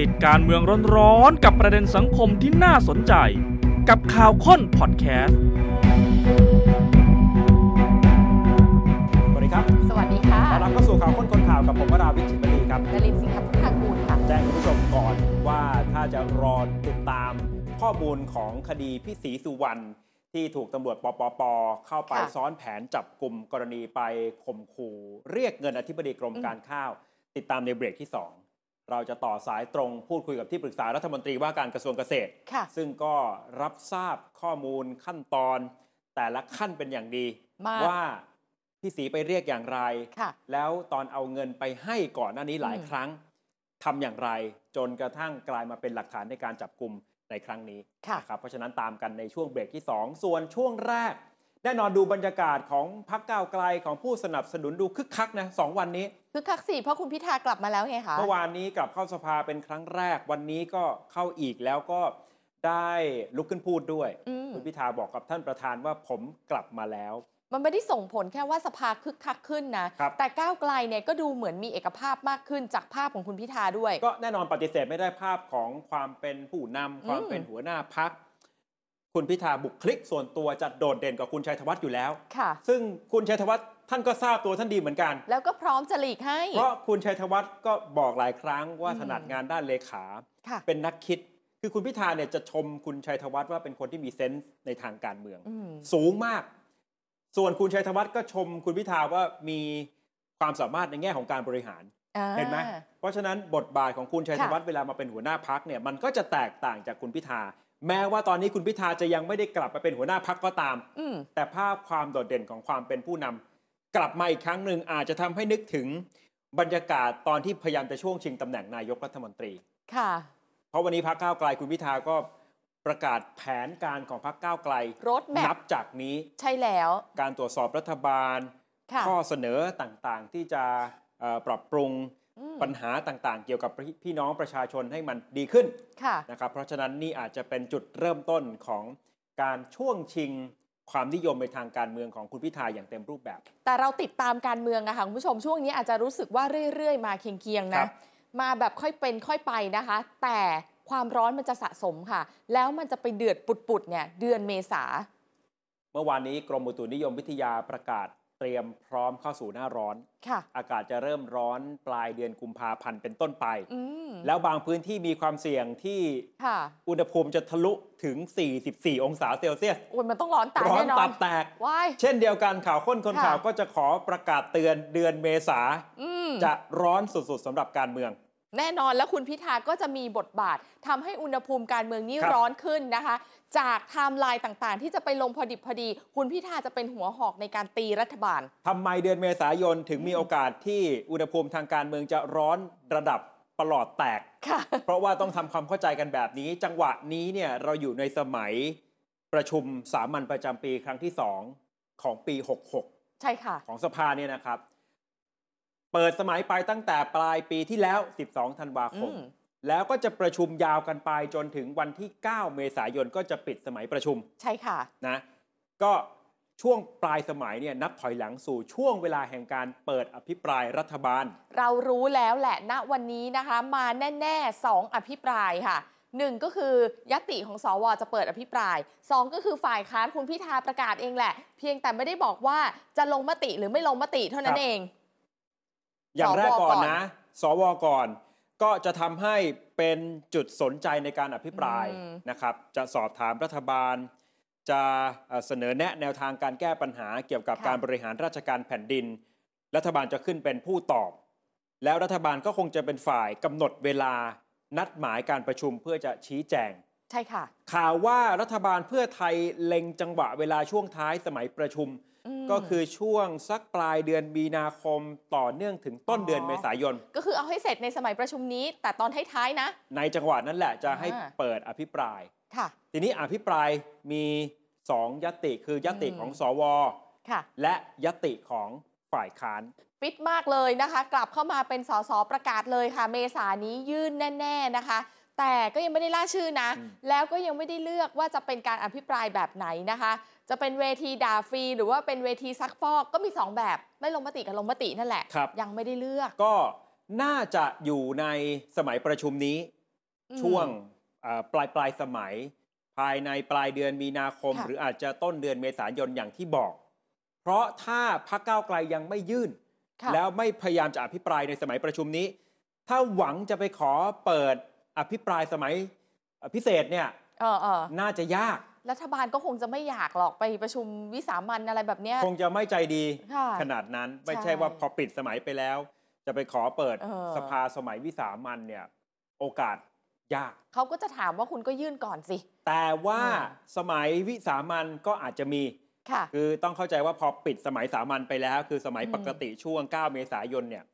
ติดการเมืองร้อนๆกับประเด็นสังคมที่น่าสนใจ กับข่าวค้นพอดแคสต์สวัสดีครับสวัสดีค่ะต้อนรับเข้าสู่ข่าวค้นคนข่าวกับผมวราวิชิตมณีครับนลินสิงห์พุทธากูลค่ะ แจ้งคุณผู้ชมก่อนว่าถ้าจะรอติดตามข้อมูลของคดีพี่ศรีสุวรรณที่ถูกตำรวจปปป เข้าไปค่ะ ซ้อนแผนจับกลุ่มกรณีไปข่มขู่เรียกเงินอธิบดีกรมอืมการข้าว ติดตามในเบรกที่2 เราจะต่อสายตรงพูดคุยกับที่ปรึกษารัฐมนตรีว่าการกระทรวงเกษตรค่ะซึ่งก็รับทราบข้อมูลขั้นตอน แต่ละขั้นเป็นอย่างดีมากว่าพี่ศรีไปเรียกอย่างไรค่ะแล้วตอนเอาเงินไปให้ก่อนหน้านี้หลายอืมครั้งทำอย่างไร จนกระทั่งกลายมาเป็นหลักฐานในการจับกลุ่มในครั้งนี้ค่ะนะครับเพราะฉะนั้นตามกันในช่วงเบรกที่ 2 ส่วนช่วงแรก แน่นอนดูบรรยากาศของพักก้าวไกลของผู้สนับสนุนดูคึกคักนะสองวันนี้คือคักสี่เพราะคุณพิธากลับมาแล้วไงคะเมื่อวานนี้กลับเข้าสภาเป็นครั้งแรกวันนี้ก็เข้าอีกแล้วก็ได้ลุกขึ้นพูดด้วยอืมคุณพิธาบอกกับท่านประธานว่าผมกลับมาแล้ว มันไม่ได้ส่งผลแค่ว่าสภาคึกคักขึ้นนะครับแต่ก้าวไกลเนี่ยก็ดูเหมือนมีเอกภาพมากขึ้นจากภาพของคุณพิธาด้วย ก็แน่นอนปฏิเสธไม่ได้ภาพของความเป็นผู้นำความเป็นหัวหน้าพัก คุณพิธาบุคลิกส่วนตัวจะโดดเด่นกว่าคุณชัยธวัฒน์อยู่แล้วค่ะซึ่งคุณชัยธวัฒน์ท่านก็ทราบตัวท่านดีเหมือนกัน แล้วก็พร้อมจะหลีกให้ เพราะคุณชัยธวัฒน์ก็บอกหลายครั้งว่าอืมถนัดงานด้านเลขาค่ะเป็นนักคิด คือคุณพิธาเนี่ยจะชมคุณชัยธวัฒน์ว่าเป็นคนที่มีเซนส์ในทางการเมืองอืมสูงมาก ส่วนคุณชัยธวัฒน์ก็ชมคุณพิธาว่ามีความสามารถในแง่ของการบริหารอ่าเห็นไหมเพราะฉะนั้นบทบาทของคุณชัยธวัฒน์เวลามาเป็นหัวหน้าพักเนี่ยมันก็จะแตกต่างจากคุณพิธา แม้ว่าตอนนี้คุณพิธาจะยังไม่ได้กลับมาเป็นหัวหน้าพักก็ตามอืมแต่ภาพความโดดเด่นของความเป็นผู้นำกลับมาอีกครั้งหนึ่งอาจจะทำให้นึกถึงบรรยากาศตอนที่พยายามจะช่วงชิงตำแหน่งนายกรัฐมนตรี ค่ะ เพราะวันนี้พักก้าวไกลคุณพิธาก็ประกาศแผนการของพักก้าวไกล Road map นับจากนี้ใช่แล้ว การตรวจสอบรัฐบาลค่ะข้อเสนอต่างๆ ที่จะเอ่อปรับปรุงอืม ปัญหาต่างๆ เกี่ยวกับพี่พี่น้องประชาชนให้มันดีขึ้นค่ะนะครับเพราะฉะนั้นนี่อาจจะเป็นจุดเริ่มต้นของการช่วงชิงความนิยมในทางการเมืองของคุณพิธาอย่างเต็มรูปแบบ แต่เราติดตามการเมืองอะค่ะคุณผู้ชมช่วงนี้อาจจะรู้สึกว่าเรื่อยๆ มาเคียงๆครันะบมาแบบค่อยเป็นค่อยไปนะคะ แต่ความร้อนมันจะสะสมค่ะ แล้วมันจะไปเดือดปุดๆเนี่ยเดือนเมษา เมื่อวานนี้กรมอุตุนิยมวิทยาประกาศ เตรียมพร้อมเข้าสู่หน้าร้อน ค่ะ อากาศจะเริ่มร้อนปลายเดือนกุมภาพันธ์เป็นต้นไป อืมแล้วบางพื้นที่มีความเสี่ยงที่ค่ะอุณหภูมิจะทะลุถึง 44 องศาเซลเซียสโอ้ยมันต้องร้อนตายร้อนแน่นอตันบแตก ว้าย เช่นเดียวกันข่าวข้นคนค่ะ ข่าวก็จะขอประกาศเตือนเดือนเมษา อืม จะร้อนสุดๆสำหรับการเมือง แน่นอนแล้วคุณพิธาก็จะมีบทบาททำให้อุณหภูมิการเมืองนี้ครับร้อนขึ้นนะคะ จากไทม์ไลน์ต่างๆ ที่จะไปลงพอดิบพอดี คุณพิธาจะเป็นหัวหอกในการตีรัฐบาล ทำไมเดือนเมษายนถึงมีโอกาสที่อุณหภูมิทางการเมืองจะร้อนระดับประหลอดแตก ค่ะ เพราะว่าต้องทำความเข้าใจกันแบบนี้ จังหวะนี้เนี่ยเราอยู่ในสมัยประชุมสามัญประจำปีครั้งที่ 2 ของปี 66 ใช่ค่ะ ของสภาเนี่ยนะครับ เปิดสมัยไปตั้งแต่ปลายปีที่แล้ว 12 ธันวาคม อืม แล้วก็จะประชุมยาวกันไปจนถึงวันที่ 9 เมษายนก็จะปิดสมัยประชุม ใช่ค่ะนะก็ช่วงปลายสมัยเนี่ยนับถอยหลังสู่ช่วงเวลาแห่งการเปิดอภิปรายรัฐบาล เรารู้แล้วแหละณวันนี้นะคะ มาแน่ๆสองอภิปรายค่ะหนึ่งก็คือยติของสวจะเปิดอภิปรายสองก็คือฝ่ายค้านคุณพิธาประกาศเองแหละ เพียงแต่ไม่ได้บอกว่าจะลงมติหรือไม่ลงมติเท่านั้ครันบเอง อย่างแรกก่อนสวก่อนนะ สวก่อน ก็จะทำให้เป็นจุดสนใจในการอภิปรายอืมนะครับ จะสอบถามรัฐบาล จะเอ่อเสนอแนะแนวทางการแก้ปัญหาเกี่ยวกับการบริหารราชการแผ่นดิน รัฐบาลจะขึ้นเป็นผู้ตอบ แล้วรัฐบาลก็คงจะเป็นฝ่ายกำหนดเวลานัดหมายการประชุมเพื่อจะชี้แจง ใช่ค่ะ ข่าวว่ารัฐบาลเพื่อไทยเล็งจังหวะเวลาช่วงท้ายสมัยประชุมม ก็คือช่วงสักปลายเดือนมีนาคมต่อเนื่องถึงต้นอ๋อเดือนเมษายน ก็คือเอาให้เสร็จในสมัยประชุมนี้ แต่ตอนท้ายๆนะ ในจังหวะนั้นแหละจะให้อ่าเปิดอภิปรายค่ะ ทีนี้อภิปรายมีสองยติคือยติอืมของสวค่ะและยติของฝ่ายค้านฟิตมากเลยนะคะ กลับเข้ามาเป็นสสประกาศเลยค่ะ เมษานี้ยื่นแน่ ๆนะคะ แต่ก็ยังไม่ได้ล่าชื่อนะอืมแล้วก็ยังไม่ได้เลือกว่าจะเป็นการอภิปรายแบบไหนนะคะ จะเป็นเวทีด่าฟรี หรือว่าเป็นเวทีซักฟอกก็มี 2 แบบ ไม่ลงมติกับลงมตินั่นแหละครับยังไม่ได้เลือก ก็น่าจะอยู่ในสมัยประชุมนี้อืมช่วงเอ่อปลายปลายสมัย ภายในปลายเดือนมีนาคมค่ะหรืออาจจะต้นเดือนเมษายนอย่างที่บอก เพราะถ้าพรรคก้าวไกลยังไม่ยื่นค่ะแล้วไม่พยายามจะอภิปรายในสมัยประชุมนี้ ถ้าหวังจะไปขอเปิด อภิปรายสมัยเอ่อพิเศษเนี่ยเออเออน่าจะยาก รัฐบาลก็คงจะไม่อยากหรอกไปประชุมวิสามันอะไรแบบเนี้ย คงจะไม่ใจดีค่ะขนาดนั้นไม่ใช่ใช่ว่าพอปิดสมัยไปแล้ว จะไปขอเปิดเออ สภาสมัยวิสามันเนี่ย โอกาสยาก เขาก็จะถามว่าคุณก็ยื่นก่อนสิ แต่ว่าอืมสมัยวิสามันก็อาจจะมี ค่ะ คือต้องเข้าใจว่าพอปิดสมัยสามัญไปแล้ว คือสมัยอืม ปกติช่วง 9 เมษายนเนี่ย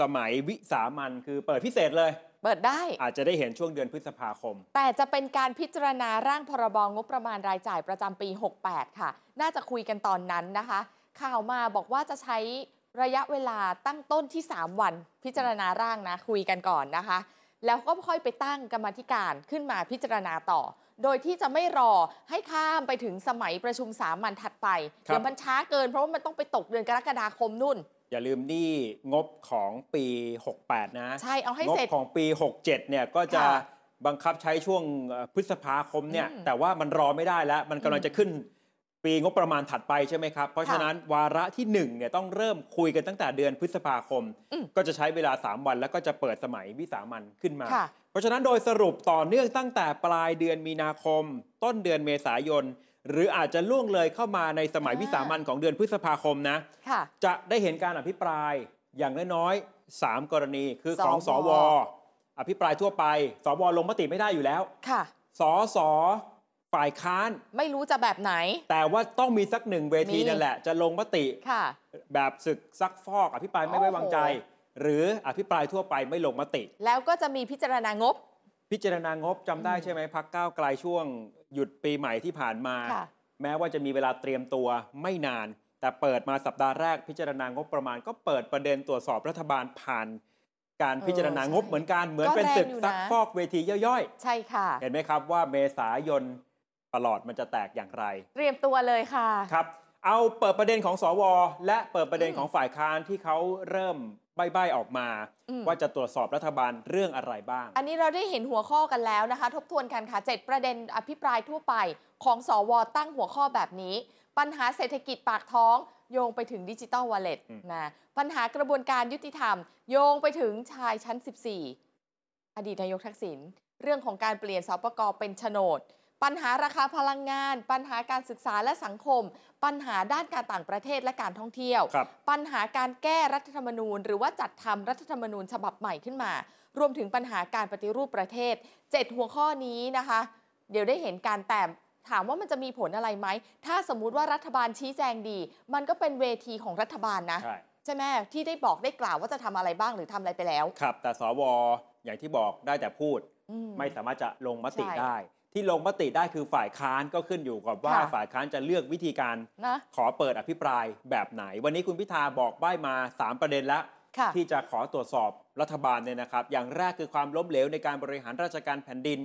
สมัยวิสามันคือเปิดพิเศษเลย เปิดได้ อาจจะได้เห็นช่วงเดือนพฤษภาคม แต่จะเป็นการพิจารณาร่างพรบงบประมาณรายจ่ายประจำปี 68 ค่ะ น่าจะคุยกันตอนนั้นนะคะ ข่าวมาบอกว่าจะใช้ระยะเวลาตั้งต้นที่ 3 วัน พิจารณาร่างนะคุยกันก่อนนะคะ แล้วก็ค่อยไปตั้งกรรมาธิการขึ้นมาพิจารณาต่อ โดยที่จะไม่รอให้ข้ามไปถึงสมัยประชุมสามัญถัดไปครับเดี๋ยวมันช้าเกินเพราะว่ามันต้องไปตกเดือนกรกฎาคมนู่น อย่าลืมนี่งบของปี 68 นะใช่เอาให้งบเสร็จ ของปี 67 เนี่ยก็จะค่ะบังคับใช้ช่วงเอ่อพฤษภาคมเนี่ยอืมแต่ว่ามันรอไม่ได้แล้ว มันกำลังอืมจะขึ้นปีงบประมาณถัดไปใช่ไหมครับ เพราะค่ะฉะนั้นวาระที่1เนี่ยต้องเริ่มคุยกันตั้งแต่เดือนพฤษภาคม อืมก็จะใช้เวลา 3 วันแล้วก็จะเปิดสมัยวิสามันขึ้นมา ค่ะ เพราะฉะนั้นโดยสรุปต่อเนื่องตั้งแต่ปลายเดือนมีนาคม ต้นเดือนเมษายน หรืออาจจะล่วงเลยเข้ามาในสมัยอ่าวิสามันของเดือนพฤษภาคมนะค่ะจะได้เห็นการอภิปรายอย่างน้อยๆสามกรณีคือของสสววอภิปรายทั่วไปสวลงมติไม่ได้อยู่แล้ว ค่ะ สสฝ่ายค้าน ไม่รู้จะแบบไหน แต่ว่าต้องมีสักหนึ่งเวทีมีนั่นแหละ จะลงมติ ค่ะ แบบศึกซักฟอก อภิปรายไม่ไว้วางใจโอ้โหหรืออภิปรายทั่วไปไม่ลงมติ แล้วก็จะมีพิจารณางบ พิจารณางบจำได้อืมใช่ไหมพักก้าวไกลช่วง หยุดปีใหม่ที่ผ่านมาค่ะแม้ว่าจะมีเวลาเตรียมตัวไม่นาน แต่เปิดมาสัปดาห์แรกพิจารณางบประมาณ ก็เปิดประเด็นตรวจสอบรัฐบาลผ่านการพิจารณางบเออใช่เหมือนกันเหมือนก็เป็นแรงศึกอยู่ซักนะฟอกเวทีย่อยใช่ค่ะๆเห็นไหมครับว่าเมษายนตลอดมันจะแตกอย่างไร เตรียมตัวเลยค่ะครับ เอาเปิดประเด็นของสว และเปิดประเด็นอืมของฝ่ายค้านที่เขาเริ่ม ใบ้ๆออกมาอืมว่าจะตรวจสอบรัฐบาลเรื่องอะไรบ้าง อันนี้เราได้เห็นหัวข้อกันแล้วนะคะ ทบทวนกันค่ะเจ็ดประเด็นอภิปรายทั่วไปของสวตั้งหัวข้อแบบนี้ ปัญหาเศรษฐกิจปากท้องโยงไปถึงดิจิตอลวอลเล็ตอืมนะปัญหากระบวนการยุติธรรม โยงไปถึงชายชั้น 14 อดีตนายกทักษิณเรื่องของการเปลี่ยนสปกเป็นโฉนด ปัญหาราคาพลังงาน ปัญหาการศึกษาและสังคม ปัญหาด้านการต่างประเทศและการท่องเที่ยวครับปัญหาการแก้รัฐธรรมนูญ หรือว่าจัดทำรัฐธรรมนูญฉบับใหม่ขึ้นมา รวมถึงปัญหาการปฏิรูปประเทศ 7 หัวข้อนี้นะคะ เดี๋ยวได้เห็นการแต่ถามว่ามันจะมีผลอะไรไหม ถ้าสมมุติว่ารัฐบาลชี้แจงดี มันก็เป็นเวทีของรัฐบาลนะ ใช่ใช่ไหมที่ได้บอกได้กล่าวว่าจะทำอะไรบ้างหรือทำอะไรไปแล้ว ครับ แต่สวอย่างที่บอกได้แต่พูดอืไม่สามารถจะลงมติใช่ได้ ที่ลงมติได้คือฝ่ายค้านก็ขึ้นอยู่กับว่าค่ะฝ่ายค้านจะเลือกวิธีการนะขอเปิดอภิปรายแบบไหน วันนี้คุณพิธาบอกใบ้มา 3 ประเด็นแล้ว ค่ะที่จะขอตรวจสอบรัฐบาลเนี่ยนะครับ อย่างแรกคือความล้มเหลวในการบริหารราชการแผ่นดิน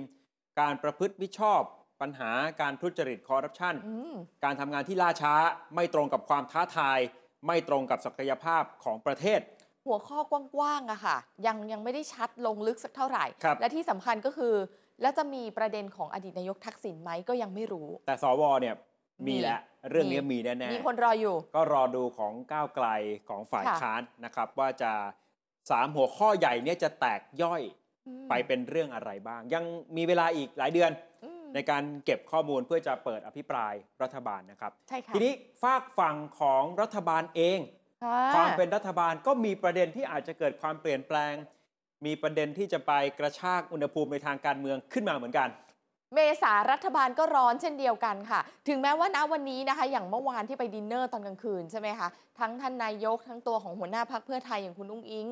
การประพฤติมิชอบปัญหาการทุจริตคอร์รัปชัน อืม การทำงานที่ล่าช้าไม่ตรงกับความท้าทาย ไม่ตรงกับศักยภาพของประเทศ หัวข้อกว้างๆอะค่ะ ยังยังไม่ได้ชัดลงลึกสักเท่าไหร่ ครับ และที่สำคัญก็คือ แล้วจะมีประเด็นของอดีตนายกทักษิณไหมก็ยังไม่รู้ แต่สวเนี่ยมีมีแล้วเรื่องนี้มีแน่มีๆคนรออยู่ ก็รอดูของก้าวไกลของฝ่ายค่ะค้านนะครับ ว่าจะสามหัวข้อใหญ่เนี้จะแตกย่อยอืมไปเป็นเรื่องอะไรบ้าง ยังมีเวลาอีกหลายเดือนอืมในการเก็บข้อมูลเพื่อจะเปิดอภิปรายรัฐบาลนะครับใช่ค่ะทีนี้ฝากฝั่งของรัฐบาลเองค่ะความเป็นรัฐบาลก็มีประเด็นที่อาจจะเกิดความเปลี่ยนแปลง มีประเด็นที่จะไปกระชากอุณหภูมิในทางการเมืองขึ้นมาเหมือนกัน เมษารัฐบาลก็ร้อนเช่นเดียวกันค่ะ ถึงแม้ว่าณวันนี้นะคะ อย่างเมื่อวานที่ไปดินเนอร์ตอนกลางคืนใช่ไหมคะ ทั้งท่านนายกทั้งตัวของหัวหน้าพักเพื่อไทยอย่างคุณอุ้งอิง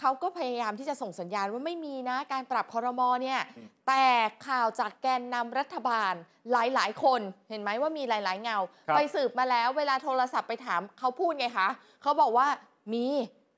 เขาก็พยายามที่จะส่งสัญญาณว่าไม่มีนะการปรับคอรมอเนี่ยอืมแต่ข่าวจากแกนนำรัฐบาลหลายๆ คนเห็นไหมว่ามีหลาย ๆ เงาครับไปสืบมาแล้วเวลาโทรศัพท์ไปถามเขาพูดไงคะ เขาบอกว่ามี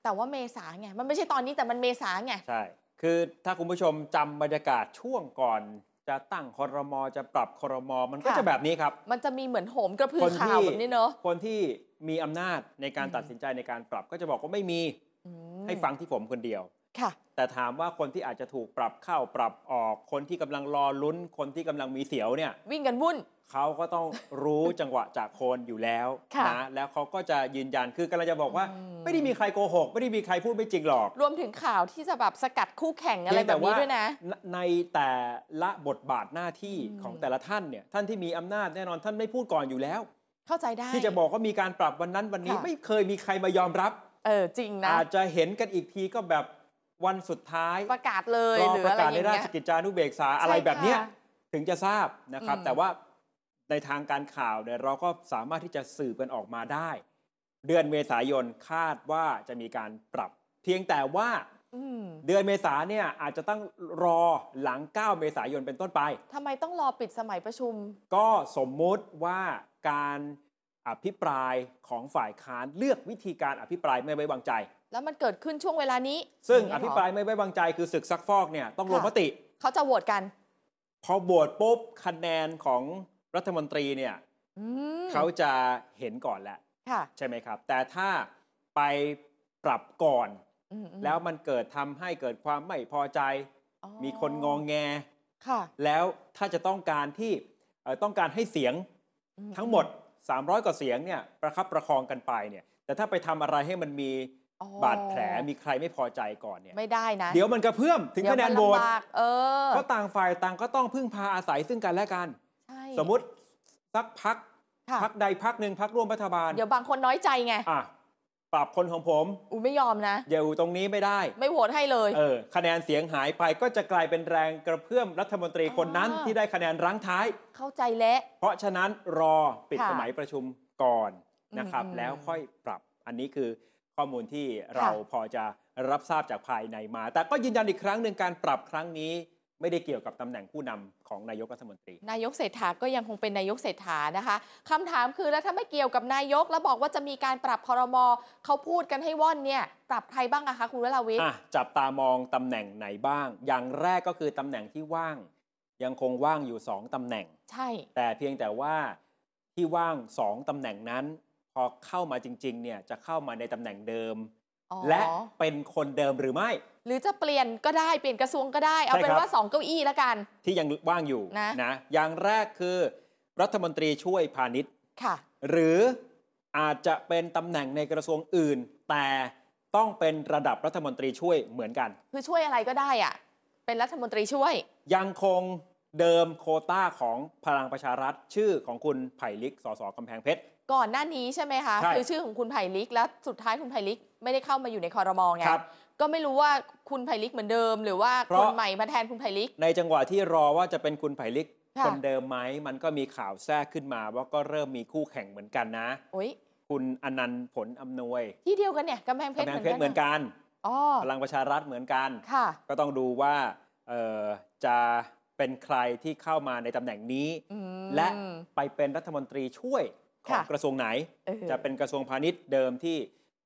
แต่ว่าเมษาไงมันไม่ใช่ตอนนี้แต่มันเมษาไง ใช่ คือถ้าคุณผู้ชมจำบรรยากาศช่วงก่อน จะตั้งคอรมอจะปรับคอรมอมันก็ค่ะ จะแบบนี้ครับ มันจะมีเหมือนโหมกระพือคนที่ข่าวแบบนี้เนอะคนที่มีอำนาจในการอืมตัดสินใจในการปรับก็จะบอกว่าไม่มีอืมให้ฟังที่ผมคนเดียว ค่ะ แต่ถามว่าคนที่อาจจะถูกปรับเข้าปรับออกคนที่กำลังรอลุ้น คนที่กำลังมีเสียวเนี่ยวิ่งกันวุ่น เขาก็ต้องรู้จังหวะจากโคนอยู่แล้วค่ะนะแล้วเขาก็จะยืนยันคือกำลังจะบอกว่า อืม ไม่ได้มีใครโกหก ไม่ได้มีใครพูดไม่จริงหรอก รวมถึงข่าวที่จะแบบสกัดคู่แข่งอะไรแบบนี้ด้วยนะ ในในแต่ละบทบาทหน้าที่อืม ของแต่ละท่านเนี่ยท่านที่มีอำนาจแน่นอนท่านไม่พูดก่อนอยู่แล้ว เข้าใจได้ ที่จะบอกว่ามีการปรับวันนั้นวันนี้ค่ะ ไม่เคยมีใครมายอมรับ เออจริงนะ อาจจะเห็นกันอีกทีก็แบบ วันสุดท้ายประกาศเลยรอหรือประอะไรกาศอในย่างราเงี้ชย กิจจานุเบกษาอะไรแบบเนี้ยค่ะถึงจะทราบนะครับ อืม แต่ว่าในทางการข่าวเนี่ยเราก็สามารถที่จะสืบกันออกมาได้ เดือนเมษายนคาดว่าจะมีการปรับ เพียงแต่ว่าอืมเดือนเมษาเนี่ยอาจจะต้องรอหลัง 9 เมษายนเป็นต้นไป ทำไมต้องรอปิดสมัยประชุม ก็สมมุติว่าการอภิปรายของฝ่ายค้านเลือกวิธีการอภิปรายไม่ไว้วางใจ แล้วมันเกิดขึ้นช่วงเวลานี้ ซึ่งออย่างเงี้ภิยปรายไม่ไว้วางใจคือศึกซักฟอกเนี่ยต้องลงค่ะมติ เขาจะโหวตกัน พอโหวตปุ๊บคะแนนของรัฐมนตรีเนี่ยอืมเขาจะเห็นก่อนแหละค่ะใช่ไหมครับ แต่ถ้าไปปรับก่อนอืมอืมแล้วมันเกิดทำให้เกิดความไม่พอใจอ๋อมีคนงองแงค่ะแล้วถ้าจะต้องการที่เอ่อต้องการให้เสียงอืทั้งหมด 300 กว่าเสียงเนี่ยประคับประคองกันไปเนี่ย แต่ถ้าไปทำอะไรให้มันมีอ๋อ บาดแผลมีใครไม่พอใจก่อนเนี่ยไม่ได้นะ เดี๋ยวมันกระเพื่อมถึงคะแนนเดี๋โหยววมัตลำบากเออเพราะต่างฝ่ายต่างก็ต้องพึ่งพาอาศัยซึ่งกันและกันใช่สมมติสักพักค่ะพักใดพักหนึ่งพักร่วมรัฐบาล เดี๋ยวบางคนน้อยใจไงอะปรับคนของผมอูไม่ยอมนะอยู่ตรงนี้ไม่ได้ ไม่โหวตให้เลยเออคะแนนเสียงหายไปก็จะกลายเป็นแรงกระเพื่อมรัฐมนตรีคนนั้นอ่าที่ได้คะแนนรั้งท้าย เข้าใจแล้วเพราะฉะนั้นรอปิดค่ะสมัยประชุมก่อนนะครับอืมแล้วค่อยปรับอันนี้คือ ข้อมูลที่เราพอจะรับทราบจากภายในมา แต่ก็ยืนยันอีกครั้งหนึ่งการปรับครั้งนี้ไม่ได้เกี่ยวกับตำแหน่งผู้นำของนายกรัฐมนตรี นายกเศรษฐาก็ยังคงเป็นนายกเศรษฐานะคะคำถามคือแล้วถ้าไม่เกี่ยวกับนายก แล้วบอกว่าจะมีการปรับคอรมอเขาพูดกันให้ว่อนเนี่ยปรับใครบ้างอะคะคุณวราวิทย์อะจับตามองตำแหน่งไหนบ้าง อย่างแรกก็คือตำแหน่งที่ว่าง ยังคงว่างอยู่ 2ตำแหน่ง ใช่ แต่เพียงแต่ว่าที่ว่าง 2ตำแหน่งนั้น พอเข้ามาจริงๆเนี่ยจะเข้ามาในตำแหน่งเดิม อ๋อและเป็นคนเดิมหรือไม่หรือจะเปลี่ยนก็ได้เปลี่ยนกระทรวงก็ได้ เอาใช่เป็นครับว่าสองเก้าอี้แล้วกัน ที่ยังว่างอยู่นะ นะอย่างแรกคือ รัฐมนตรีช่วยพาณิชย์ ค่ะ หรืออาจจะเป็นตำแหน่งในกระทรวงอื่น แต่ต้องเป็นระดับรัฐมนตรีช่วยเหมือนกัน คือช่วยอะไรก็ได้อะเป็นรัฐมนตรีช่วย ยังคงเดิมโควต้าของพลังประชารัฐ ชื่อของคุณไผ่ลิกสสกำแพงเพชร ก่อนหน้านี้ใช่ไหมคะ ใช่คือชื่อของคุณไผ่ลิก แล้วสุดท้ายคุณไผ่ลิกไม่ได้เข้ามาอยู่ในคอรมอไงครับก็ไม่รู้ว่าคุณไผ่ลิกเหมือนเดิม หรือว่าเพคราะนใหม่มาแทนคุณไผ่ลิก ในจังหวะที่รอว่าจะเป็นคุณไผ่ลิกค่ะ คนเดิมไหมมันก็มีข่าวแทรกขึ้นมาว่าก็เริ่มมีคู่แข่งเหมือนกันนะ โอ้ยคุณอนันต์ผลอำนวยที่เดียวกันเนี่ยกำแพงเพชรกำแพเหงมือนเพชรเหมือนกันกันอ๋อพลังประชารัฐเหมือนกัน ค่ะ ก็ต้องดูว่าเอ่อจะเป็นใครที่เข้ามาในตำแหน่งนี้ อืม และไปเป็นรัฐมนตรีช่วย ของค่ะกระทรวงไหนเออจะเป็นกระทรวงพาณิชย์เดิมที่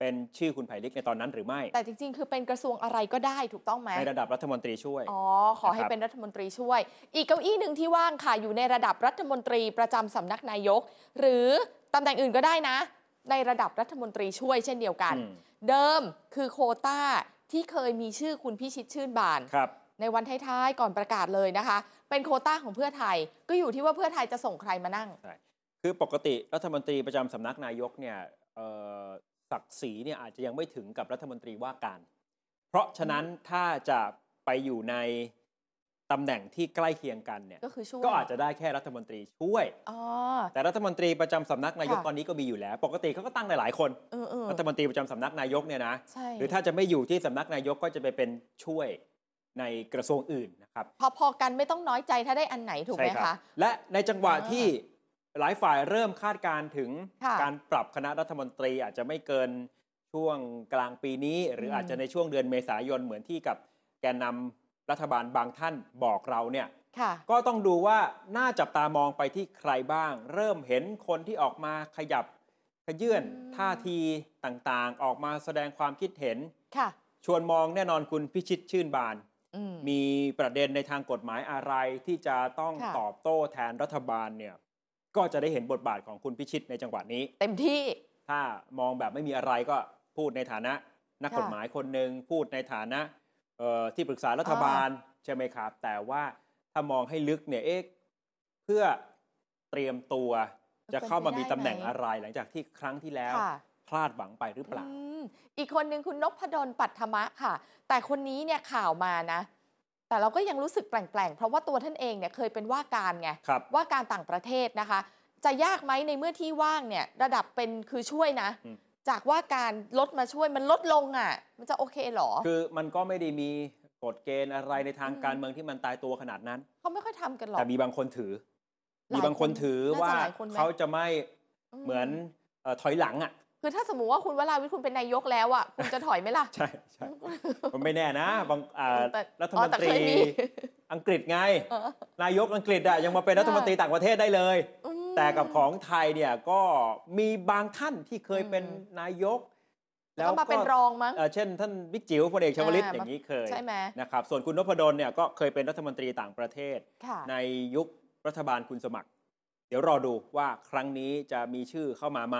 เป็นชื่อคุณไผ่ลิกในตอนนั้นหรือไม่ แต่จริงๆ คือเป็นกระทรวงอะไรก็ได้ถูกต้องไหมในระดับรัฐมนตรีช่วย อ๋อ ขอให้นะครับเป็นรัฐมนตรีช่วย อีกเก้าอี้หนึ่งที่ว่างค่ะ อยู่ในระดับรัฐมนตรีประจำสำนักนายก หรือตำแหน่งอื่นก็ได้นะ ในระดับรัฐมนตรีช่วยเช่นเดียวกันอืมเดิมคือโควต้าที่เคยมีชื่อคุณพิชิตชื่นบานครับในวันท้ายๆ ก่อนประกาศเลยนะคะ เป็นโควต้าของเพื่อไทย ก็อยู่ที่ว่าเพื่อไทยจะส่งใครมานั่ง คือปกติรัฐมนตรีประจำสำนักนายกเนี่ยเอ่อศักดิ์ศรีเนี่ยอาจจะยังไม่ถึงกับรัฐมนตรีว่าการ เพราะฉะนั้นถ้าจะไปอยู่ในตำแหน่งที่ใกล้เคียงกันเนี่ย ก็คือช่วยก็อาจจะได้แค่รัฐมนตรีช่วยอ๋อแต่รัฐมนตรีประจำสำนักนายกค่ะตอนนี้ก็มีอยู่แล้ว ปกติเขาก็ตั้งหลายๆคนเออเออรัฐมนตรีประจำสำนักนายกเนี่ยนะใช่หรือถ้าจะไม่อยู่ที่สำนักนายกก็จะไปเป็นช่วยในกระทรวงอื่นนะครับ พอๆกันไม่ต้องน้อยใจถ้าได้อันไหนถูกไหมใช่รัคะบและในจังหวะอ่าที่ หลายฝ่ายเริ่มคาดการณ์ถึงค่ะการปรับคณะรัฐมนตรีอาจจะไม่เกินช่วงกลางปีนี้ หรือมอาจจะในช่วงเดือนเมษายนเหมือนที่กับแกนนำรัฐบาลบางท่านบอกเราเนี่ยค่ะก็ต้องดูว่าน่าจับตามองไปที่ใครบ้าง เริ่มเห็นคนที่ออกมาขยับขยื่นอืมท่าทีต่างๆ ออกมาแสดงความคิดเห็นค่ะชวนมองแน่นอนคุณพิชิตชื่นบานอืมมีประเด็นในทางกฎหมายอะไรที่จะต้องค่ะตอบโต้แทนรัฐบาลเนี่ย ก็จะได้เห็นบทบาทของคุณพิชิตในจังหวะนี้ เต็มที่ ถ้ามองแบบไม่มีอะไรก็พูดในฐานะนักค่ะกฎหมายคนหนึ่งพูดในฐานะเอ่อที่ปรึกษารัฐบาลใช่ไหมครับ แต่ว่าถ้ามองให้ลึกเนี่ยเอ๊ะเพื่อเตรียมตัวจะเข้ามามีตำแหน่งอะไรหลังจากที่ครั้งที่แล้วค่ะพลาดหวังไปหรือเปล่าอืมอีกคนหนึ่งคุณนพดลปัทมะค่ะ แต่คนนี้เนี่ยข่าวมานะ แต่เราก็ยังรู้สึกแปลงๆเพราะว่าตัวท่านเองเนี่ยเคยเป็นว่าการไงครับว่าการต่างประเทศนะคะ จะยากไหมในเมื่อที่ว่างเนี่ยระดับเป็นคือช่วยนะอืมจากว่าการลดมาช่วยมันลดลงอะ มันจะโอเคเหรอ คือมันก็ไม่ได้มีกฎเกณฑ์อะไรในทางอืมการเมืองที่มันตายตัวขนาดนั้น เขาไม่ค่อยทำกันหรอกแต่มีบางคนถือหลายมีบางคนถือคนว่าน่าจะหลายคนไหมเขาจะไม่เหมือนเอ่อถอยหลังอะ คือถ้าสมมติว่าคุณวราวิทย์คุณเป็นนายกแล้วอะคุณจะถอยไหมล่ะ ใช่ใช่มันไม่แน่นะบางอ่าแต่รัฐอ๋มอนแต่ตรีเคยมีอังกฤษไงเออนายกอังกฤษอะยังมาเป็นรัฐมนตรีต่างประเทศได้เลยอืมแต่กับของไทยเนี่ยก็มีบางท่านที่เคยเป็นอืมนายก แล้วก็มาเป็นรองมั้งเอ่อเช่น ท่านบิ๊กจิ๋วพลเอกชวลิตอ่าอย่างนี้เคยใช่ไหมนะครับส่วนคุณนพดลเนี่ยก็เคยเป็นรัฐมนตรีต่างประเทศค่ะในยุครัฐบาลคุณสมัคร เดี๋ยวรอดูว่าครั้งนี้จะมีชื่อเข้ามาไหม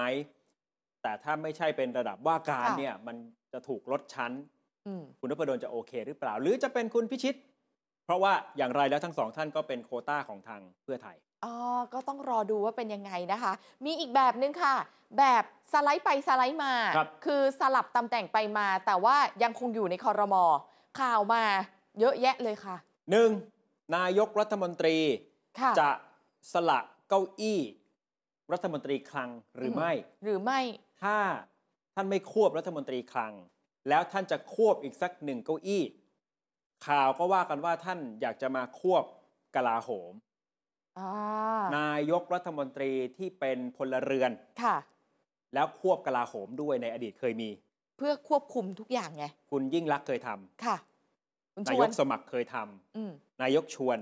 แต่ถ้าไม่ใช่เป็นระดับว่าการค่ะเนี่ยมันจะถูกลดชั้นอืมคุณนพดลจะโอเคหรือเปล่า หรือจะเป็นคุณพิชิต เพราะว่าอย่างไรแล้วทั้งสองท่านก็เป็นโควต้าของทางเพื่อไทยอ๋อก็ต้องรอดูว่าเป็นยังไงนะคะ มีอีกแบบนึงค่ะ แบบสไลด์ไปสไลด์มาครับอสลับตำแหน่งไปมา แต่ว่ายังคงอยู่ในคอรมอข่าวมาเยอะแยะเลยค่ะหนึ่งนายกรัฐมนตรีค่ะจะสละเก้าอี้ รัฐมนตรีคลังหรือไม่ หรือไม่ ถ้าท่านไม่ควบรัฐมนตรีคลัง แล้วท่านจะควบอีกสักหนึ่งเก้าอี้ ข่าวก็ว่ากันว่าท่านอยากจะมาควบกลาโหมอ่านายกรัฐมนตรีที่เป็นพลเรือนค่ะ แล้วควบกลาโหมด้วยในอดีตเคยมี เพื่อควบคุมทุกอย่างไง คุณยิ่งรักษณ์เคยทำค่ะคุณชนาวยนกสมัครเคยทำอืมนายกชวน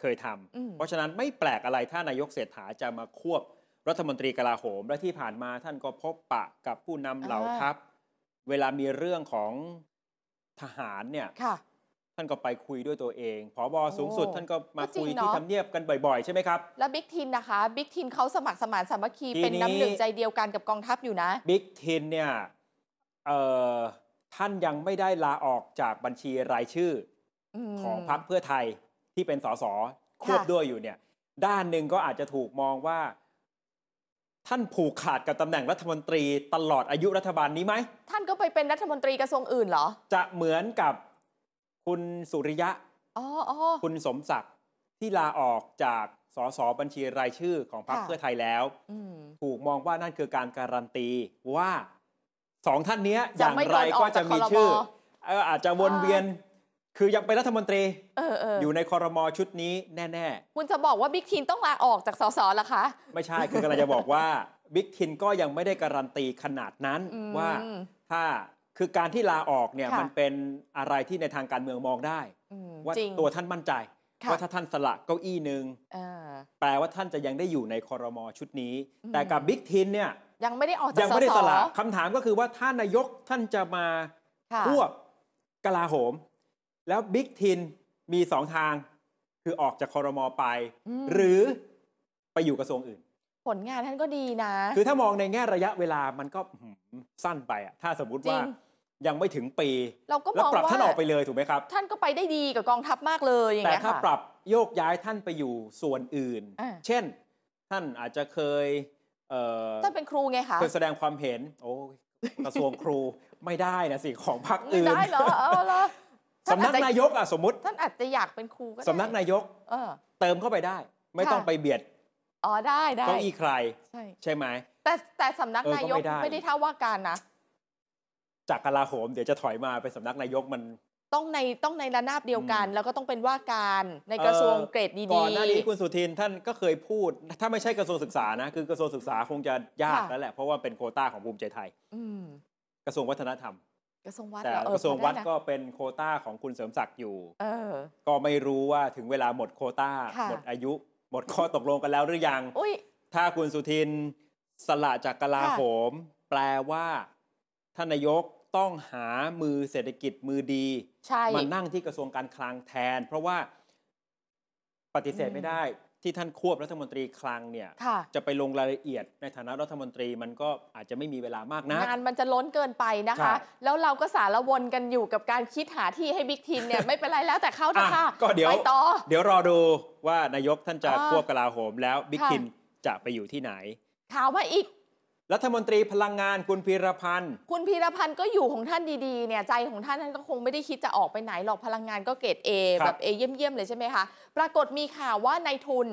เคยทำอืมเพราะฉะนั้นไม่แปลกอะไรถ้านายกเศรษฐาจะมาควบ รัฐมนตรีกลาโหม และที่ผ่านมาท่านก็พบปะกับผู้นำเหล่า ทัพ เวลามีเรื่องของทหารเนี่ย ค่ะ ท่านก็ไปคุยด้วยตัวเองผอบอสูงสุดโอ้ท่านก็มาก็จริงคุยเนอะที่ทำเนียบกันบ่อยๆ ใช่ไหมครับ แล้วบิ๊กทินนะคะบิ๊กทินเขาสมัครสมานสามัคคีทีนี้ เป็นน้ำหนึ่งใจเดียวกันกับกองทัพอยู่นะ บิ๊กทินเนี่ยเอ่อท่านยังไม่ได้ลาออกจากบัญชีรายชื่อมของพรรคเพื่อไทยที่เป็นสสควบค่ะด้วยอยู่เนี่ย ด้านหนึ่งก็อาจจะถูกมองว่า ท่านผูกขาดกับตำแหน่งรัฐมนตรีตลอดอายุรัฐบาลนี้ไหม ท่านก็ไปเป็นรัฐมนตรีกระทรวงอื่นเหรอ จะเหมือนกับคุณสุริยะ อ๋ออ๋อ คุณสมศักดิ์ที่ลาออกจากสสบัญชีรายชื่อของพรรคค่ะ เพื่อไทยแล้ว อืม ถูกมองว่านั่นคือการการันตีว่าสองท่านเนี้ยอจะย่างไม่ไรโดนอก็อกจะจากมีครมชื่อเอ่ออาจจะวนเวียน คือยังเป็นรัฐมนตรีเออเอออยู่ในคอรมอชุดนี้แน่คุณจะบอกว่าบิ๊กทินต้องลาออกจากสสเหรอคะ ๆ ไม่ใช่ คือกำลังจะบอกว่าบิ๊กทินก็ยังไม่ได้การันตีขนาดนั้นอืมว่าถ้าคือการที่ลาออกเนี่ยค่ะ มันเป็นอะไรที่ในทางการเมืองมองได้ อืมว่าจริง ตัวท่านมั่นใจค่ะ ว่าถ้าท่านสละเก้าอี้หนึ่งเออ แปลว่าท่านจะยังได้อยู่ในคอรมอชุดนี้ อืม แต่กับบิ๊กทินเนี่ยยังไม่ได้ออกจากยังสไม่ได้สสละคำถามก็คือว่าถ้านายกท่านจะมาค่ะควบกลาโหม แล้วบิ๊กทินมีสองทาง คือออกจากคอรมอไปมหรือไปอยู่กระทรวงอื่น ผลงานท่านก็ดีนะ คือถ้ามองในแง่ระยะเวลามันก็หืมสั้นไปอะถ้าสมมุติจริว่างยังไม่ถึงปี เราก็แล้วมองปรับว่าท่านออกไปเลยถูกไหมครับ ท่านก็ไปได้ดีกับกองทัพมากเลยอย่างแต่เงี้ยถ้าค่ะปรับโยกย้ายท่านไปอยู่ส่วนอื่นอ่าเช่น ท่านอาจจะเคยเอ่อท่านเป็นครูไงคะเคยแสดงความเห็น โอ้ยกระทรวงครูไม่ได้นะสิของพรรคไม่อื่นได้เหรอเออเหรอท่ สำนักอาจจะนายกอะสมมติ ท่านอาจจะอยากเป็นครูก็ได้สำนักนายกเออ เติมเข้าไปได้ ไม่ค่ะต้องไปเบียดอ๋อได้ได้เก้าอี้ใคร ใช่ใช่ไหมแต่แต่สำนักเออก็นายกไม่ได้ไม่ได้ท่าว่าการนะ จากกลาโหมเดี๋ยวจะถอยมาเป็นสำนักนายกมันต้องในต้องในระนาบเดียวกันอืมแล้วก็ต้องเป็นว่าการในกระทรวงเอ่อเกรดดีก่อนหน้านี้คุณสุทินท่านก็เคยพูด ถ้าไม่ใช่กระทรวงศึกษานะ คือกระทรวงศึกษาคงจะยากแล้วแหละเพราะว่าเป็นโควต้าของภูมิใจไทยอืมกระทรวงวัฒนธรรม กระทรวงวัดแต่เหอเออกระทรวงวัดพอไนะก็เป็นโควต้าของคุณเสริมศักดิ์อยู่เออก็ไม่รู้ว่าถึงเวลาหมดโควต้าค่ะหมดอายุ หมดข้อตกลงกันแล้วหรือยังอุ้ยถ้าคุณสุทินสละจากกลาโหม แปลว่าท่านนายกต้องหามือเศรษฐกิจมือดีใช่มานั่งที่กระทรวงการคลังแทน เพราะว่าปฏิเสธอืมไม่ได้ ที่ท่านควบรัฐมนตรีคลังเนี่ยค่ะ จะไปลงรายละเอียดในฐานะรัฐมนตรีมันก็อาจจะไม่มีเวลามากนักงานมันจะล้นเกินไปนะใช่คะแล้วเราก็สารวนกันอยู่กับการคิดหาที่ให้บิ๊กทินเนี่ย ไม่เป็นไรแล้วแต่เขาเถอะค่ะอะก็เดี๋ยว ไปต่อ เดี๋ยวรอดูว่านายกท่านจะอ่าควบกลาโหม แล้วบิ๊กค่ะทินจะไปอยู่ที่ไหน ข่าวมาอีก รัฐมนตรีพลังงานคุณพีรพันธ์ คุณพีรพันธ์ก็อยู่ของท่านดีๆ เนี่ยใจของท่านท่านก็คงไม่ได้คิดจะออกไปไหนหรอกพลังงานก็เกรดเอครับ แบบเอเยี่ยมๆเลยใช่ไหมคะ ปรากฏมีข่าวว่านายทุน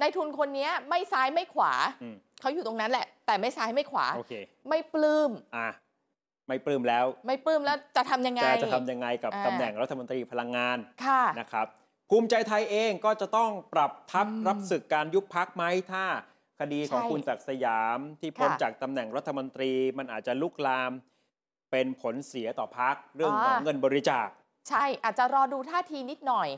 นายทุนคนนี้ไม่ซ้ายไม่ขวา อืมเขาอยู่ตรงนั้นแหละ แต่ไม่ซ้ายไม่ขวา โอเค ไม่ปลื้ม อะ ไม่ปลื้มแล้ว ไม่ปลื้มแล้วจะทำยังไง จะจะทำยังไงกับอ่า ตำแหน่งรัฐมนตรีพลังงานค่ะ นะครับ ภูมิใจไทยเองก็จะต้องปรับทัพอืม รับศึกการยุบพักไหมถ้า คดีของใช่คุณศักดิ์สยามที่พ้นค่ะจากตำแหน่งรัฐมนตรีมันอาจจะลุกลามเป็นผลเสียต่อพักเรื่องของอ่าเงินบริจาค ใช่อาจจะรอดูท่าทีนิดหน่อย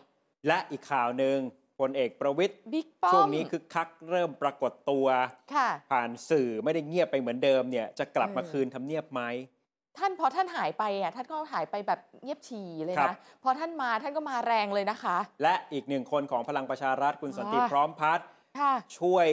และอีกข่าวหนึ่งพลเอกประวิทย์บิ๊กป้อมช่วงนี้คึกคักเริ่มปรากฏตัวค่ะผ่านสื่อไม่ได้เงียบไปเหมือนเดิมเนี่ยจะกลับมาอืมคืนทำเนียบไหมท่านพอท่านหายไปอะท่านก็หายไปแบบเงียบฉี่เลยครันะบพอท่านมาท่านก็มาแรงเลยนะคะ และอีกหนึ่งคนของพลังประชารัฐคุณสันติอ๋อพร้อมพัฒน์ ค่ะช่วย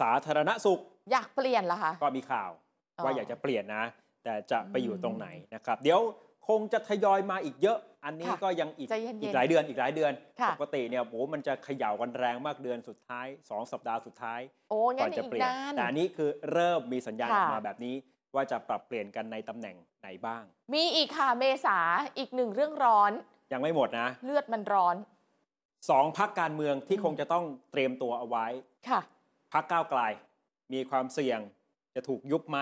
สาธารณสุข อยากเปลี่ยนเหรอคะ ก็มีข่าวอ๋อว่าอยากจะเปลี่ยนนะ แต่จะไปอยู่อืมตรงไหนนะครับ เดี๋ยวคงจะทยอยมาอีกเยอะอันนี้ค่ะก็ยังอีกใจเย็นๆอีกหลายเดือนอีกหลายเดือนค่ะ ปกติเนี่ยโอ้โหมันจะเขย่ากันแรงมากเดือนสุดท้าย 2 สัปดาห์สุดท้าย โอ้ก่งั้อนนจะอีกเปลี่ยนนาน แต่อันนี้คือเริ่มมีสัญญาณอค่ะ อกมาแบบนี้ ว่าจะปรับเปลี่ยนกันในตำแหน่งไหนบ้าง มีอีกค่ะเมษาอีกหนึ่งเรื่องร้อน ยังไม่หมดนะ เลือดมันร้อน สองพักการเมืองที่อืมคงจะต้องเตรียมตัวเอาไว้ค่ะพักก้าวไกล มีความเสี่ยงจะถูกยุบไหม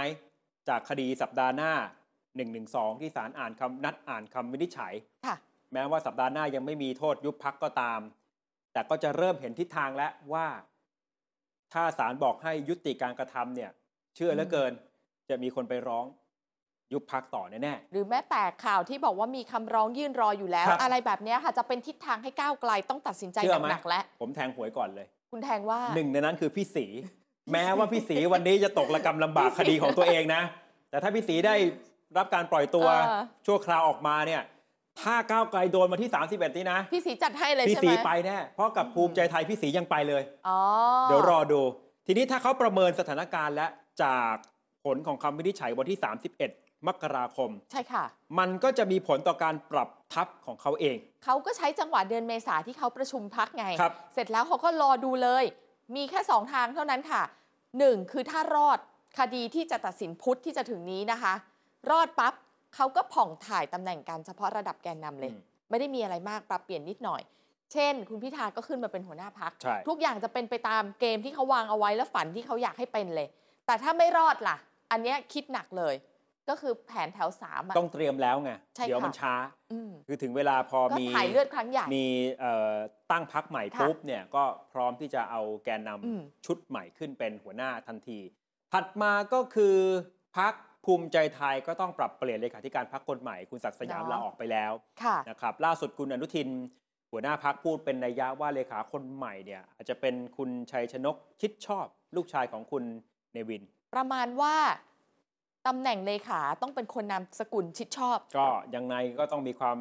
จากคดีสัปดาห์หน้า 112 ที่ศาลอ่านคำนัดอ่านคำวินิจฉัย ค่ะ แม้ว่าสัปดาห์หน้ายังไม่มีโทษยุบพักก็ตาม แต่ก็จะเริ่มเห็นทิศทางแล้วว่า ถ้าศาลบอกให้ยุติการกระทำเนี่ย เชื่อเหลือเกิน จะมีคนไปร้อง ยุบพักต่อแน่หรือแม้แต่ข่าวที่บอกว่ามีคำร้องยื่นรออยู่แล้ว ครับ อะไรแบบเนี้ยค่ะจะเป็นทิศทางให้ก้าวไกลต้องตัดสินใจเชื่อไหมหนักๆแล้วๆผมแทงหวยก่อนเลยคุณแทงว่า หนึ่งในนั้นคือพี่ศรีแม้ว่าพี่ศรีวันนี้จะตกระกำลำบากคดีของตัวเองนะ แต่ถ้าพี่ศรีได้รับการปล่อยตัวเออ ชั่วคราวออกมาเนี่ยถ้าก้าวไกลโดนมาที่ 31นี้นะ พี่สีจัดให้เลยพี่ใช่ศรีไหมไปแน่เพราะกับภูมิใจไทยพี่ศรียังไปเลย อ๋อเดี๋ยวรอดู ทีนี้ถ้าเขาประเมินสถานการณ์และจากผลของคำวินิจฉัยวันที่ 31 มกราคม ใช่ค่ะ มันก็จะมีผลต่อการปรับทัพของเขาเอง เขาก็ใช้จังหวะเดือนเมษาที่เขาประชุมพักไง ครับ เสร็จแล้วเขาก็รอดูเลย มีแค่สองทางเท่านั้นค่ะหนึ่งคือถ้ารอดคดีที่จะตัดสินพุทธที่จะถึงนี้นะคะ รอดปั๊บเขาก็ผ่องถ่ายตำแหน่งกันเฉพาะระดับแกนนำเลย อืมไม่ได้มีอะไรมากปรับเปลี่ยนนิดหน่อย เช่น คุณพิธาก็ขึ้นมาเป็นหัวหน้าพัก ใช่ ทุกอย่างจะเป็นไปตามเกมที่เขาวางเอาไว้และฝันที่เขาอยากให้เป็นเลย แต่ถ้าไม่รอดล่ะ อันเนี้ยคิดหนักเลย ก็คือแผนแถวสามอะ ต้องเตรียมแล้วไง ใช่เดี๋ยวค่ะมันช้า อืม คือถึงเวลาพอก็มีถ่ายเลือดครั้งใหญ่มีเอ่อตั้งพักใหม่ค่ะปุ๊บเนี่ยก็พร้อมที่จะเอาแกนนำอืม ชุดใหม่ขึ้นเป็นหัวหน้าทันที ถัดมาก็คือพักภูมิใจไทยก็ต้องปรับเปลี่ยนเลขาธิการพักคนใหม่ คุณศักดิ์สยามเนาะลาออกไปแล้วค่ะ นะครับล่าสุดคุณอนุทิน หัวหน้าพักพูดเป็นนัยยะว่าเลขาคนใหม่เนี่ยอาจจะเป็นคุณชัยชนกชิดชอบ ลูกชายของคุณเนวิน ประมาณว่า ตำแหน่งเลขาต้องเป็นคนนามสกุลชิดชอบ ก็ยังไงก็ต้องมีความ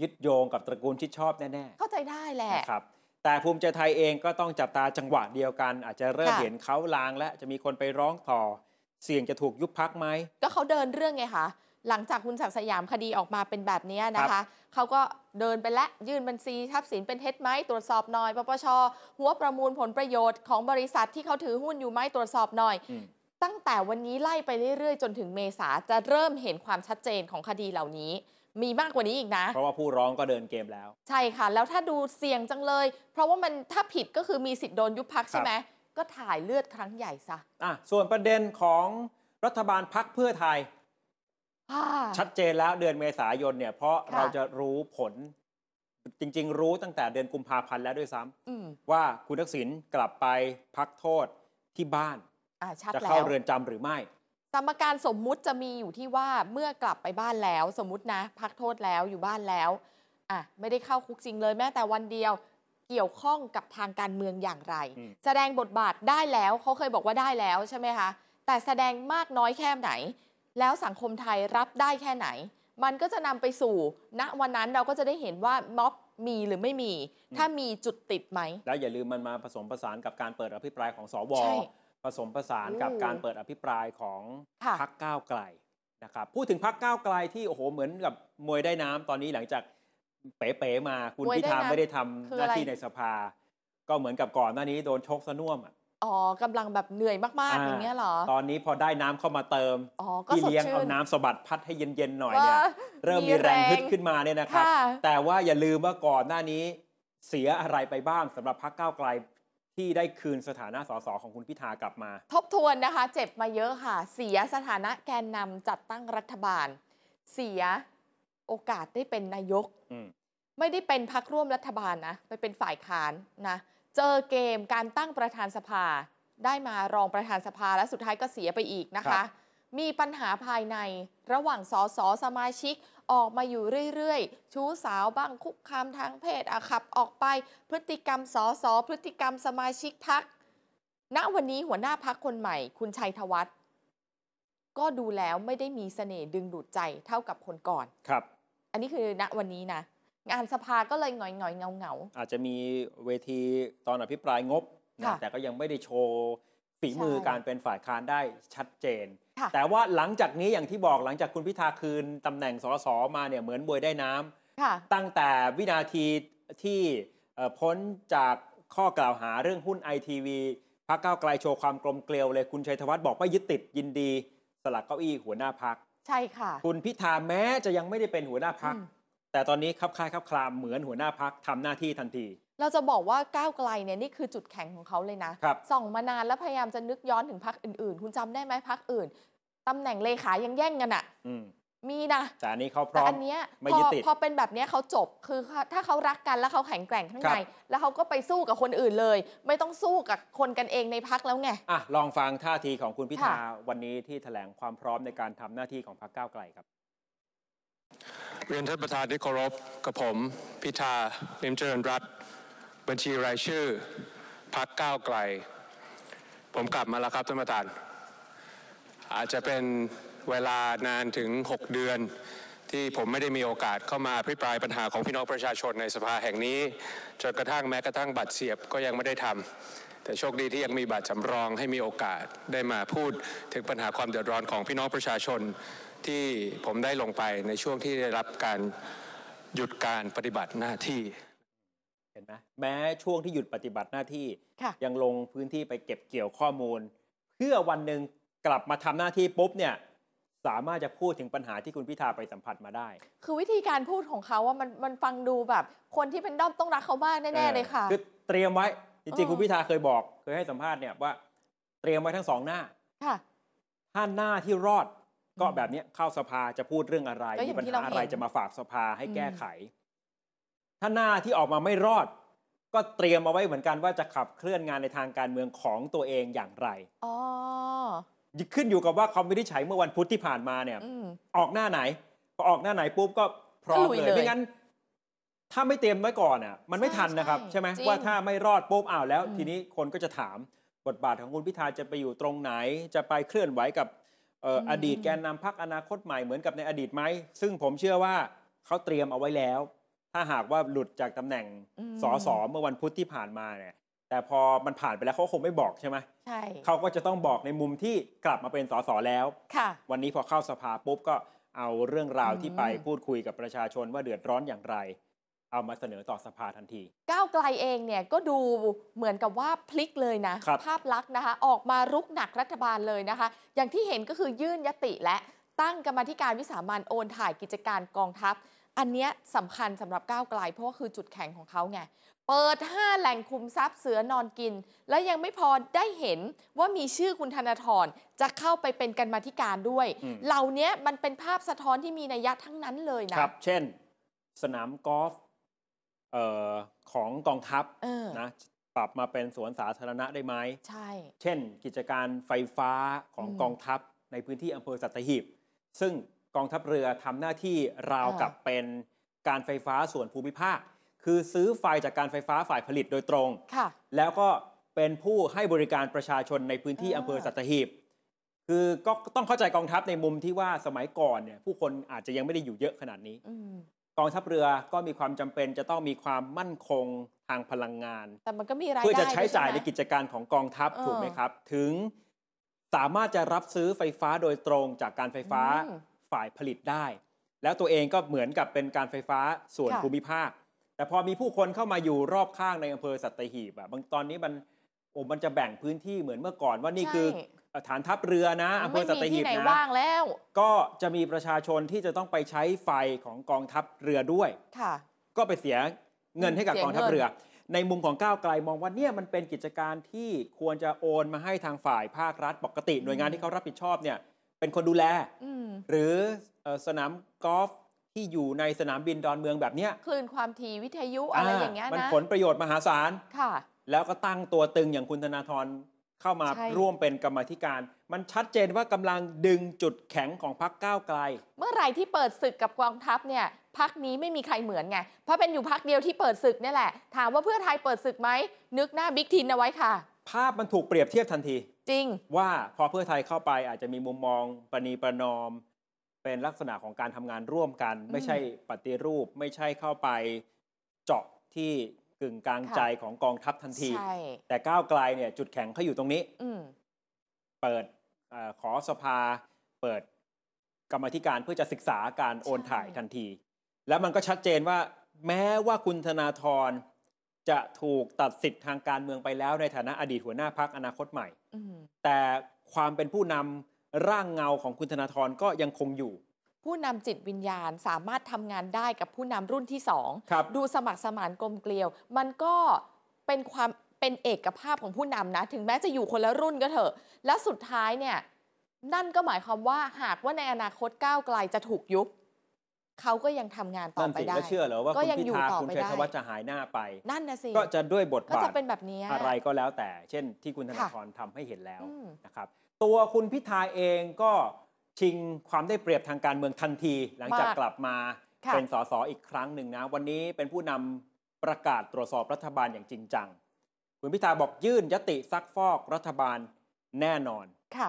ยึดโยงกับตระกูลชิดชอบแน่ๆ เข้าใจได้แหละนะครับแต่ภูมิใจไทยเองก็ต้องจับตาจังหวะเดียวกัน อาจจะเริ่มค่ะเห็นเขาลางและจะมีคนไปร้องต่อ เสี่ยงจะถูกยุบพักไหม ก็เขาเดินเรื่องไงคะหลังจากคุณศักดิ์สยามคดีออกมาเป็นแบบเนี้ยนะครัคะบเขาก็เดินไปและยื่นบัญชีทรัพย์สินเป็นเท็จไหมตรวจสอบหน่อยปปชหัวประมูลผลประโยชน์ของบริษัทที่เขาถือหุ้นอยู่ไหมตรวจสอบหน่อยอืม ตั้งแต่วันนี้ไล่ไปเรื่อยๆ จนถึงเมษาจะเริ่มเห็นความชัดเจนของคดีเหล่านี้ มีมากกว่านี้อีกนะ เพราะว่าผู้ร้องก็เดินเกมแล้ว ใช่ค่ะ แล้วถ้าดูเสี่ยงจังเลย เพราะว่ามันถ้าผิดก็คือมีสิทธิ์โดนยุบพักใช่ไหมก็ถ่ายเลือดครั้งใหญ่ซะอะส่วนประเด็นของรัฐบาลพักเพื่อไทยอ่าชัดเจนแล้วเดือนเมษายนเนี่ย เพราะค่ะเราจะรู้ผลจริง ๆ รู้ตั้งแต่เดือนกุมภาพันธ์แล้วด้วยซ้ำอืมว่าคุณทักษิณกลับไปพักโทษที่บ้านอ่า ชัดจะแล้เข้าวเรือนจำหรือไม่ สมการสมมุติจะมีอยู่ที่ว่าเมื่อกลับไปบ้านแล้ว สมมุตินะ พักโทษแล้วอยู่บ้านแล้วอะไม่ได้เข้าคุกจริงเลยแม้แต่วันเดียวเกี่ยวข้องกับทางการเมืองอย่างไร อืม แสดงบทบาทได้แล้วเขาเคยบอกว่าได้แล้วใช่ไหมคะแต่แสดงมากน้อยแค่ไหน แล้วสังคมไทยรับได้แค่ไหน มันก็จะนำไปสู่ ณวันนั้นเราก็จะได้เห็นว่าม็อบมีหรือไม่มี ถ้ามีจุดติดไหม แล้วอย่าลืมมันมาผสมผสานกับการเปิดอภิปรายของสวใช่ ผสมผสานกับโอ้การเปิดอภิปรายของค่ะพักก้าวไกลนะครับพูดถึงพักก้าวไกลที่โอ้โหเหมือนกับมวยได้น้ำตอนนี้หลังจากเป๋ๆมาคุณมวยพิได้ธาน้ำไม่ได้ทำคือหน้าอะไรที่ในสภา ก็เหมือนกับก่อนหน้านี้โดนชกสน่วมอะอ๋อกำลังแบบเหนื่อยมาก ๆ อย่างเงี้ยเหรอ ตอนนี้พอได้น้ำเข้ามาเติมอ๋อก็พี่สดเลี้ยงชื่เอานน้ำสะบัดพัดให้เย็น ๆ หน่อยเนี่ยว่าเริ่มมีแรงฮึดขึ้นมาเนี่ยนะครับค่ะแต่ว่าอย่าลืมว่าก่อนหน้านี้เสียอะไรไปบ้างสำหรับพักก้าวไกล ที่ได้คืนสถานะสสของคุณพิธากลับมา ทบทวนนะคะ เจ็บมาเยอะค่ะ เสียสถานะแกนนำจัดตั้งรัฐบาล เสียโอกาสได้เป็นนายกอืมไม่ได้เป็นพักร่วมรัฐบาลนะไปเป็นฝ่ายค้านนะเจอเกมการตั้งประธานสภา ได้มารองประธานสภาและสุดท้ายก็เสียไปอีกนะครัคะบ มีปัญหาภายในระหว่างสสสมาชิกออกมาอยู่เรื่อยๆ ชู้สาวบ้างคุกคามทางเพศอะขับออกไปพฤติกรรมสสพฤติกรรมสมาชิกพักณวันนี้หัวหน้าพักคนใหม่ คุณชัยธวัฒน์ก็ดูแล้วไม่ได้มีเสน่ห์ดึงดูดใจเท่ากับคนก่อนครับ อันนี้คือณวันนี้นะงานสภาก็เลยหงอยหงอยเงาเงาอาจจะมีเวทีตอนอภิปรายงบนะค่ะแต่ก็ยังไม่ได้โชว์ ฝีมือใช่การเป็นฝ่ายค้านได้ชัดเจนค่ะแต่ว่าหลังจากนี้อย่างที่บอกหลังจากคุณพิธาคืนตำแหน่งสสมาเนี่ยเหมือนบวยได้น้ำค่ะตั้งแต่วินาทีที่เอ่อพ้นจากข้อกล่าวหาเรื่องหุ้นไอทีวีพักก้าวไกลโชว์ความกลมเกลียวเลยคุณชัยธวัฒน์บอกไม่ยึดติดยินดี สลักเก้าอี้หัวหน้าพักใช่ค่ะ คุณพิธาแม้จะยังไม่ได้เป็นหัวหน้าพักอืมแต่ตอนนี้คับคล้ายคับคลามเหมือนหัวหน้าพักทำหน้าที่ทันที เราจะบอกว่าก้าวไกลเนี่ยนี่คือจุดแข็งของเขาเลยนะ ครับ ส่องมานานแล้วพยายามจะนึกย้อนถึงพักอื่นๆ คุณจำได้ไหมพักอื่นตำแหน่งเลขายังแย่งกันอะอืมมีนะ แต่อันนี้เขาพแต่ร้อม อันเนี้ยไม่พอยึดติดพอเป็นแบบเนี้ยเขาจบคือถ้าเขารักกันแล้วเขาแข็งแกร่งข้างครับในแล้วเขาก็ไปสู้กับคนอื่นเลย ไม่ต้องสู้กับคนกันเองในพักแล้วไง อะลองฟังท่าทีของคุณพิธาค่ะ วันนี้ที่แถลงความพร้อมในการทำหน้าที่ของพรรคก้าวไกลครับ เรียนท่านประธานที่เคารพกับผม พิธาลิมเจริญรัตน์ บัญชีรายชื่อพักก้าวไกล ผมกลับมาแล้วครับท่านประธาน อาจจะเป็นเวลานานถึง 6 เดือนที่ผมไม่ได้มีโอกาสเข้ามาอภิปรายปัญหาของพี่น้องประชาชนในสภาแห่งนี้จนกระทั่งแม้กระทั่งบัตรเสียบก็ยังไม่ได้ทำแต่โชคดีที่ยังมีบัตรสำรองให้มีโอกาสได้มาพูดถึงปัญหาความเดือดร้อนของพี่น้องประชาชนที่ผมได้ลงไปในช่วงที่ได้รับการหยุดการปฏิบัติหน้าที่ เห็นไหมแม้ช่วงที่หยุดปฏิบัติหน้าที่ค่ะยังลงพื้นที่ไปเก็บเกี่ยวข้อมูล เพื่อวันหนึ่งกลับมาทำหน้าที่ปุ๊บเนี่ยสามารถจะพูดถึงปัญหาที่คุณพิธาไปสัมผัสมาได้ คือวิธีการพูดของเขาว่ามันมันฟังดูแบบ คนที่เป็นด้อมต้องรักเขามากแน่ๆเลยค่ะคือเตรียมไว้จริงๆเออคุณพิธาเคยบอก เคยให้สัมภาษณ์เนี่ยว่า เตรียมไว้ทั้งสองหน้าค่ะถ้าหน้าที่รอดก็อืมแบบเนี้ยเข้าสภาจะพูดเรื่องอะไรก็อมีย่างปัญที่หาเราอะไรเห็นจะมาฝากสภาให้อืมแก้ไข ถ้าหน้าที่ออกมาไม่รอด ก็เตรียมเอาไว้เหมือนกันว่าจะขับเคลื่อนงานในทางการเมืองของตัวเองอย่างไรอ๋อขึ้นอยู่กับว่าคำวินิจฉัยเมื่อวันพุธที่ผ่านมาเนี่ยอืมออกหน้าไหนพอออกหน้าไหนปุ๊บก็พร้อมก็ลุยเลยเลยไม่งั้น ถ้าไม่เตรียมไว้ก่อนอะ มันไม่ใช่ทันนะครับ ใช่ใช่ไหมจริงว่าถ้าไม่รอดปุ๊บอ้าวแล้วอืมทีนี้คนก็จะถาม บทบาทของคุณพิธาจะไปอยู่ตรงไหน จะไปเคลื่อนไหวกับเอ่ออมอดีตแกนนำพักอนาคตใหม่เหมือนกับในอดีตไหมซึ่งผมเชื่อว่าเขาเตรียมเอาไว้แล้ว ถ้าหากว่าหลุดจากตำแหน่งอืมสสเมื่อวันพุธที่ผ่านมาเนี่ยแต่พอมันผ่านไปแล้วเขาคงไม่บอกใช่ไหมใช่เขาก็จะต้องบอกในมุมที่กลับมาเป็นสสแล้วค่ะ วันนี้พอเข้าสภาปุ๊บก็เอาเรื่องราวอืมที่ไปพูดคุยกับประชาชนว่าเดือดร้อนอย่างไร เอามาเสนอต่อสภาทันที ก้าวไกลเองเนี่ยก็ดูเหมือนกับว่าพลิกเลยนะครับภาพลักษณ์นะคะ ออกมารุกหนักรัฐบาลเลยนะคะ อย่างที่เห็นก็คือยื่นยติและตั้งกรรมาธิการวิสามันโอนถ่ายกิจการกองทัพ อันเนี้ยสำคัญสำหรับก้าวไกลเพราะว่าคือจุดแข็งของเขาไง เปิด 5 แหล่งคุมทรัพย์เสือนอนกิน และยังไม่พอได้เห็นว่ามีชื่อคุณธนาธรจะเข้าไปเป็นกรรมาธิการด้วยอืมเหล่านี้มันเป็นภาพสะท้อนที่มีนัยยะทั้งนั้นเลยนะครับ เช่น สนามกอล์ฟเอ่อของกองทัพเออนะปรับมาเป็นสวนสาธารณะได้ไหมใช่ เช่น กิจการไฟฟ้าของอืมกองทัพในพื้นที่อำเภอสัตหีบซึ่ง กองทัพเรือทำหน้าที่ราวอ่ากักับเป็นการไฟฟ้าส่วนภูมิภาค คือซื้อไฟจากการไฟฟ้าฝ่ายผลิตโดยตรงค่ะแล้วก็เป็นผู้ให้บริการประชาชนในพื้นที่อ่าอำเภอสัตหีบ คือก็ต้องเข้าใจกองทัพในมุมที่ว่าสมัยก่อนเนี่ยผู้คนอาจจะยังไม่ได้อยู่เยอะขนาดนี้อืมกองทัพเรือก็มีความจำเป็นจะต้องมีความมั่นคงทางพลังงาน แต่มันก็มีรายได้เพื่อจะใช้จ่ายในด้วยช่ไหมกิจการของกองทัพเออถูกไหมครับ ถึงสามารถจะรับซื้อไฟฟ้าโดยตรงจากการไฟฟ้าอืม ฝ่ายผลิตได้ แล้วตัวเองก็เหมือนกับเป็นการไฟฟ้าส่วนค่ะภูมิภาค แต่พอมีผู้คนเข้ามาอยู่รอบข้างในอำเภอสัตหีบอะบางตอนนี้มันโอ้มันจะแบ่งพื้นที่เหมือนเมื่อก่อนว่านี่คือใช่ฐานทัพเรือนะอำเภไม่อสัตมีหีที่บไหนนะว่างแล้ว ก็จะมีประชาชนที่จะต้องไปใช้ไฟของกองทัพเรือด้วยค่ะ ก็ไปเสียเงินให้กับเสียกองทัพเงินเรือ ในมุมของก้าวไกลมองว่าเนี่ยมันเป็นกิจการที่ควรจะโอนมาให้ทางฝ่ายภาครัฐปกติ หน่วยงานที่เขารับผิดชอบเนี่ย เป็นคนดูแลอืมหรือเอ่อสนามกอล์ฟที่อยู่ในสนามบินดอนเมืองแบบเนี้ยคลื่นความถี่วิทยุอะไรอย่างเงี้ยมันนะผลประโยชน์มหาศาลค่ะ แล้วก็ตั้งตัวตึงอย่างคุณธนาธรเข้ามาใช่ร่วมเป็นกรรมาธิการ มันชัดเจนว่ากำลังดึงจุดแข็งของพรรคก้าวไกล เมื่อไหร่ที่เปิดศึกกับกองทัพเนี่ยพักนี้ไม่มีใครเหมือนไง เพราะเป็นอยู่พักเดียวที่เปิดศึกเนี่ยแหละ ถามว่าเพื่อไทยเปิดศึกไหมนึกหน้าบิ๊กทินเอาไว้ค่ะ ภาพมันถูกเปรียบเทียบทันที จริง ว่าพอเพื่อไทยเข้าไปอาจจะมีมุมมองประนีประนอม เป็นลักษณะของการทำงานร่วมกัน ไม่ใช่ปฏิรูป ไม่ใช่เข้าไปเจาะที่กึ่งกลางค่ะ ใจของกองทัพทันที ใช่ แต่ก้าวไกลเนี่ยจุดแข็งเขาอยู่ตรงนี้ อืม เปิดเออขอสภา เปิดกรรมาธิการเพื่อจะศึกษาการโอนถ่ายทันที แล้วมันก็ชัดเจนว่า แม้ว่าคุณธนาธรจะถูกตัดสิทธิ์ทางการเมืองไปแล้วในฐานะอดีตหัวหน้าพักอนาคตใหม่อืม แต่ความเป็นผู้นำร่างเงาของคุณธนาธรก็ยังคงอยู่ ผู้นำจิตวิญญาณสามารถทำงานได้กับผู้นำรุ่นที่สองครับดูสมัครสมานกลมเกลียว มันก็เป็นความเป็นเอกภาพของผู้นำนะ ถึงแม้จะอยู่คนละรุ่นก็เถอะ และสุดท้ายเนี่ยนั่นก็หมายความว่าหากว่าในอนาคตก้าวไกลจะถูกยุบ เขาก็ยังทำงานต่อนั่นไปสิได้แล้วเชื่อเหรอว่าก็คุณยังพิอยู่ธาต่อคุณไปชัยได้ธวัฒน์จะหายหน้าไป นั่นนะสิก็จะด้วยบทก็บาจะทเป็นแบบเนี้ยอะไรก็แล้วแต่ เช่น ที่คุณธนาค่ะธรทำให้เห็นแล้วอืมนะครับตัวคุณพิธาเองก็ชิงความได้เปรียบทางการเมืองทันที หลังจากมากกลับมาค่ะเป็นสสอีกครั้งหนึ่งนะ วันนี้เป็นผู้นำประกาศตรวจสอบรัฐบาลอย่างจริงจังคุณพิธาบอกยื่นยติซักฟอกรัฐบาลแน่นอนค่ะ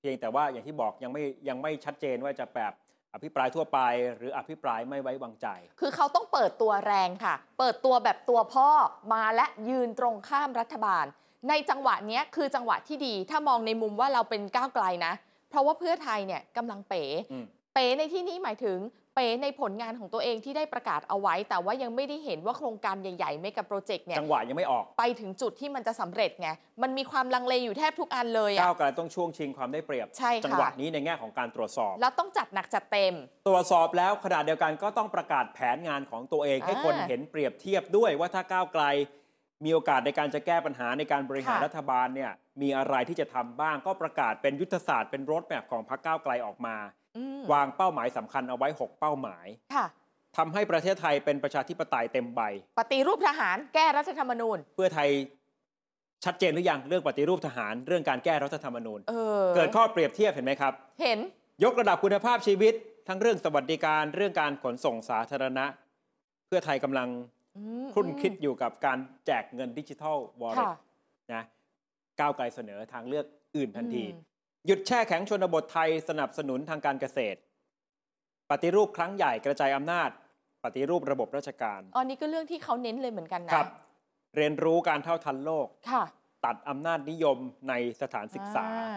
เพียงแต่ว่าอย่างที่บอกยังไม่ยังไม่ชัดเจนว่าจะแบบ อภิปรายทั่วไปหรืออภิปรายไม่ไว้วางใจ คือเขาต้องเปิดตัวแรงค่ะ เปิดตัวแบบตัวพ่อมาและยืนตรงข้ามรัฐบาล ในจังหวะเนี้ยคือจังหวะที่ดี ถ้ามองในมุมว่าเราเป็นก้าวไกลนะ เพราะว่าเพื่อไทยเนี่ยกำลังเป๋อืมเป๋ในที่นี้หมายถึงเป๋ในผลงานของตัวเองที่ได้ประกาศเอาไว้ แต่ว่ายังไม่ได้เห็นว่าโครงการใหญ่ๆไม่กับโปรเจกต์เนี่ยจังหวะยังไม่ออก ไปถึงจุดที่มันจะสำเร็จไงมันมีความลังเลอยู่แทบทุกอันเลยอะก้าวไกลต้องช่วงชิงความได้เปรียบใช่ค่ะจัหวะนี้ในแง่ของการตรวจสอบ แล้วต้องจัดหนักจัดเต็ม ตรวจสอบแล้วขณะเดียวกันก็ต้องประกาศแผนงานของตัวเองอ่าให้คนเห็นเปรียบเทียบด้วยว่าถ้าก้าวไกลมีโอกาสในการจะแก้ปัญหาในการบริหารค่ะรัฐบาลเนี่ยมีอะไรที่จะทำบ้างก็ประกาศเป็นยุทธศาสตร์เป็นรถแมพของพรรคก้าวไกลออกมาอืม วางเป้าหมายสำคัญเอาไว้ 6 เป้าหมายค่ะทำให้ประเทศไทยเป็นประชาธิปไตยเต็มใบ ปฏิรูปทหารแก้รัฐธรรมนูญ เพื่อไทยชัดเจนหรือยังเรื่องปฏิรูปทหาร เรื่องการแก้รัฐธรรมนูญเออเกิดข้อเปรียบเทียบเห็นไหมครับ เห็น ยกระดับคุณภาพชีวิต ทั้งเรื่องสวัสดิการเรื่องการขนส่งสาธารณะ เพื่อไทยกำลังอืมครุ่นคิดอยู่กับการแจกเงินดิจิทัลวอลเล็ตค่ะนะก้าวไกลเสนอทางเลือกอื่นทันทีอืม หยุดแช่แข็งชนบทไทยสนับสนุนทางการเกษตร ปฏิรูปครั้งใหญ่กระจายอำนาจ ปฏิรูประบบราชการอันนี้ก็เรื่องที่เขาเน้นเลยเหมือนกันนะครับ เรียนรู้การเท่าทันโลกค่ะ ตัดอำนาจนิยมในสถานศึกษาอ่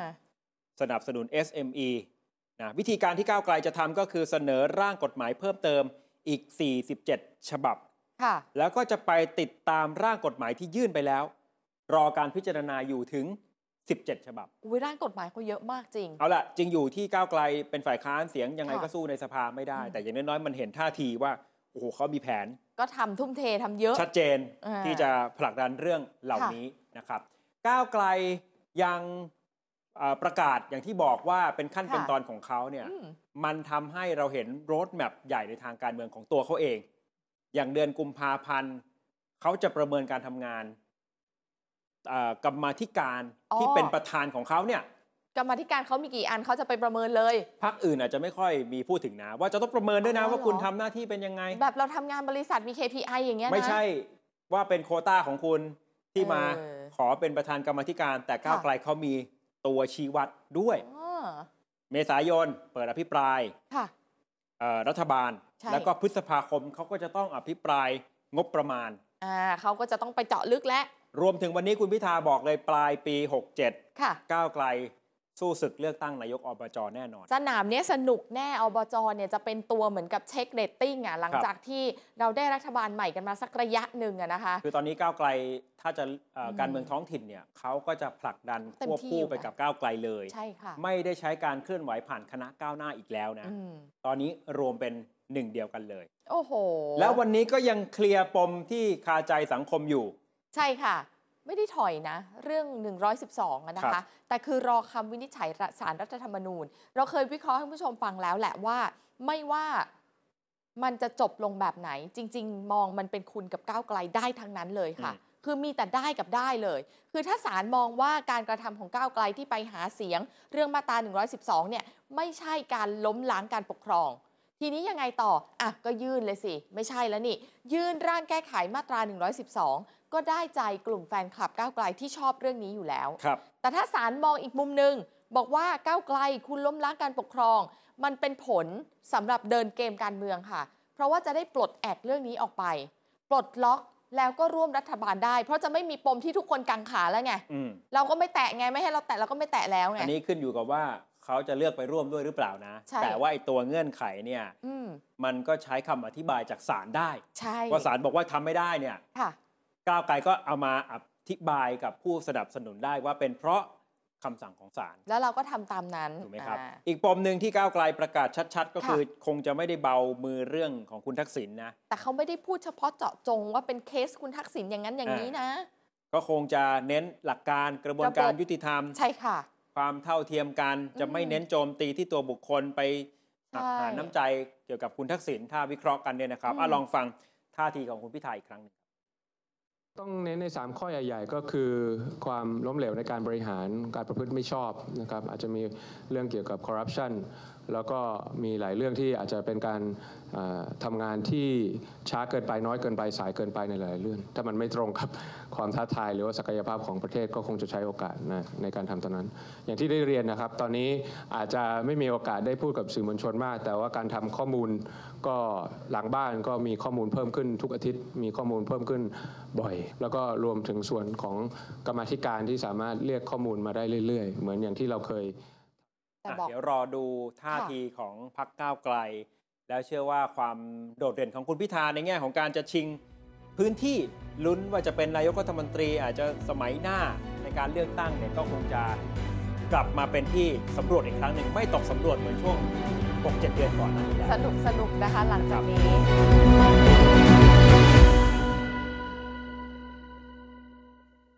สนับสนุน SME นะวิธีการที่ก้าวไกลจะทำก็คือเสนอร่างกฎหมายเพิ่มเติมอีก 47 ฉบับค่ะ แล้วก็จะไปติดตามร่างกฎหมายที่ยื่นไปแล้ว รอการพิจารณาอยู่ถึง 17 ฉบับอุ้ยร่างกฎหมายเขาเยอะมากจริง เอาละจริงอยู่ที่ก้าวไกลเป็นฝ่ายค้านเสียงยังไงค่ะก็สู้ในสภาไม่ได้อืมแต่อย่างน้อยๆมันเห็นท่าทีว่าโอ้โหเขามีแผน ก็ทำทุ่มเททำเยอะ ชัดเจนอ่าที่จะผลักดันเรื่องเหล่าค่ะนี้นะครับก้าวไกลยังเอ่อประกาศอย่างที่บอกว่าเป็นขั้นเป็นตอนของเขาเนี่ยอืมมันทำให้เราเห็นโรดแมพใหญ่ในทางการเมืองของตัวเขาเอง อย่างเดือนกุมภาพันธ์เขาจะประเมินการทำงาน เอ่อกรรมาธิการอ๋อ ที่เป็นประธานของเขาเนี่ยกรรมาธิการเขามีกี่อันเขาจะไปประเมินเลย พรรคอื่นอาจจะไม่ค่อยมีพูดถึงนะ ว่าจะต้องประเมินด้วยนะอ๋อว่าคุณเหรอ ทำหน้าที่เป็นยังไง แบบเราทำงานบริษัทมี KPI อย่างเงี้ยนะ ไม่ใช่ว่าเป็นโควต้าของคุณที่มาเออขอเป็นประธานกรรมาธิการ แต่ก้าวค่ะ ไกลเขามีตัวชี้วัดด้วย อ๋อเมษายนเปิดอภิปรายค่ะ เอ่อรัฐบาล ใช่ แล้วก็พฤษภาคมเขาก็จะต้องอภิปรายงบประมาณ อ่าเขาก็จะต้องไปเจาะลึกและ รวมถึงวันนี้คุณพิธาบอกเลยปลายปี 67 ค่ะ ก้าวไกลสู้ศึกเลือกตั้งนายกอบจแน่นอน สนามเนี้ยสนุกแน่อบจเนี่ยจะเป็นตัวเหมือนกับเช็คเรตติ้งอะหลังครับจากที่เราได้รัฐบาลใหม่กันมาสักระยะหนึ่งอะนะคะ คือตอนนี้ก้าวไกลถ้าจะเอ่ออมการเมืองท้องถิ่นเนี่ยเขาก็จะผลักดันเต็มควบที่คู่อยู่ไปนะกับก้าวไกลเลยใช่ค่ะไม่ได้ใช้การเคลื่อนไหวผ่านคณะก้าวหน้าอีกแล้วนะอืมตอนนี้รวมเป็นหนึ่งเดียวกันเลย โอ้โห แล้ววันนี้ก็ยังเคลียร์ปมที่คาใจสังคมอยู่ ใช่ค่ะ ไม่ได้ถอยนะ เรื่อง 112อะนะครัคะ บ แต่คือรอคำวินิจฉัยสารรัฐธรรมนูญ เราเคยวิเคราะห์ให้คุณผู้ชมฟังแล้วแหละว่า ไม่ว่ามันจะจบลงแบบไหน จริง ๆ มองมันเป็นคุณกับก้าวไกลได้ทั้งนั้นเลยค่ะคือมีแต่ได้กับได้เลย คือถ้าศาลมองว่าการกระทำของก้าวไกลที่ไปหาเสียง เรื่องมาตรา112 เนี่ย ไม่ใช่การล้มล้างการปกครอง ทีนี้ยังไงต่อ อะ ก็ยื่นเลยสิ ไม่ใช่แล้วนี่ ยื่นร่างแก้ไขมาตรา 112 ก็ได้ใจกลุ่มแฟนคลับก้าวไกลที่ชอบเรื่องนี้อยู่แล้ว ครับ แต่ถ้าศาลมองอีกมุมหนึ่งบอกว่าก้าวไกลคุณล้มล้างการปกครอง มันเป็นผลสำหรับเดินเกมการเมืองค่ะ เพราะว่าจะได้ปลดแอกเรื่องนี้ออกไป ปลดล็อกแล้วก็ร่วมรัฐบาลได้ เพราะจะไม่มีปมที่ทุกคนกังขาแล้วไง อืมเราก็ไม่แตะไง ไม่ให้เราแตะเราก็ไม่แตะแล้วไง อันนี้ขึ้นอยู่กับว่า เขาจะเลือกไปร่วมด้วยหรือเปล่านะ ใช่ แต่ว่าไอ้ตัวเงื่อนไขเนี่ยอืมมันก็ใช้คำอธิบายจากศาลได้ ใช่ว่าศาลบอกว่าทำไม่ได้เนี่ย ค่ะ ก้าวไกลก็เอามาอธิบายกับผู้สนับสนุนได้ว่าเป็นเพราะคำสั่งของศาลแล้วเราก็ทำตามนั้นถูกไหมครับ อ่า อีกปมหนึ่งที่ก้าวไกลประกาศชัด ๆ ก็ค่ะคือ คงจะไม่ได้เบามือเรื่องของคุณทักษิณนะ แต่เขาไม่ได้พูดเฉพาะเจาะจงว่าเป็นเคสคุณทักษิณอย่างนั้นอย่างนี้นะ ก็คงจะเน้นหลักการกระบวนการระบบ ยุติธรรม ใช่ค่ะ ความเท่าเทียมกัน จะไม่อืมเน้นโจมตีที่ตัวบุคคลไปหักใช่หาน้ำใจเกี่ยวกับคุณทักษิณถ้าวิเคราะห์กันเนี่ยนะครับอืมอะลองฟังท่าทีของคุณพิธาอีกครั้งหนึ่งต้องเน้นใน 3 ข้อใหญ่ๆ ก็คือความล้มเหลวในการบริหารการประพฤติไม่ชอบนะครับอาจจะมีเรื่องเกี่ยวกับคอร์รัปชันแล้วก็มีหลายเรื่องที่อาจจะเป็นการเอ่อทำงานที่ช้าเกินไปน้อยเกินไปสายเกินไปในหลายเรื่อง ถ้ามันไม่ตรงกับความท้าทายหรือว่าศักยภาพของประเทศก็คงจะใช้โอกาสนะในการทำตรงนั้น อย่างที่ได้เรียนนะครับ ตอนนี้อาจจะไม่มีโอกาสได้พูดกับสื่อมวลชนมาก แต่ว่าการทำข้อมูลก็หลังบ้านก็มีข้อมูลเพิ่มขึ้นทุกอาทิตย์ มีข้อมูลเพิ่มขึ้นบ่อย แล้วก็รวมถึงส่วนของกรรมธิการที่สามารถเรียกข้อมูลมาได้เรื่อย ๆ เหมือนอย่างที่เราเคย แต่อะบอก เดี๋ยวรอดูท่าทีของพรรคก้าวไกล แล้วเชื่อว่าความโดดเด่นของคุณพิธาในแง่ของการจะชิงพื้นที่ลุ้นว่าจะเป็นนายกรัฐมนตรีอาจจะสมัยหน้าในการเลือกตั้งเนี่ยก็คงจะกลับมาเป็นที่สำรวจอีกครั้งหนึ่งไม่ตกสำรวจเหมือนช่วง 6-7 เดือนก่อนหน้านี้แล้วสนุกสนุกนะคะหลังจากนี้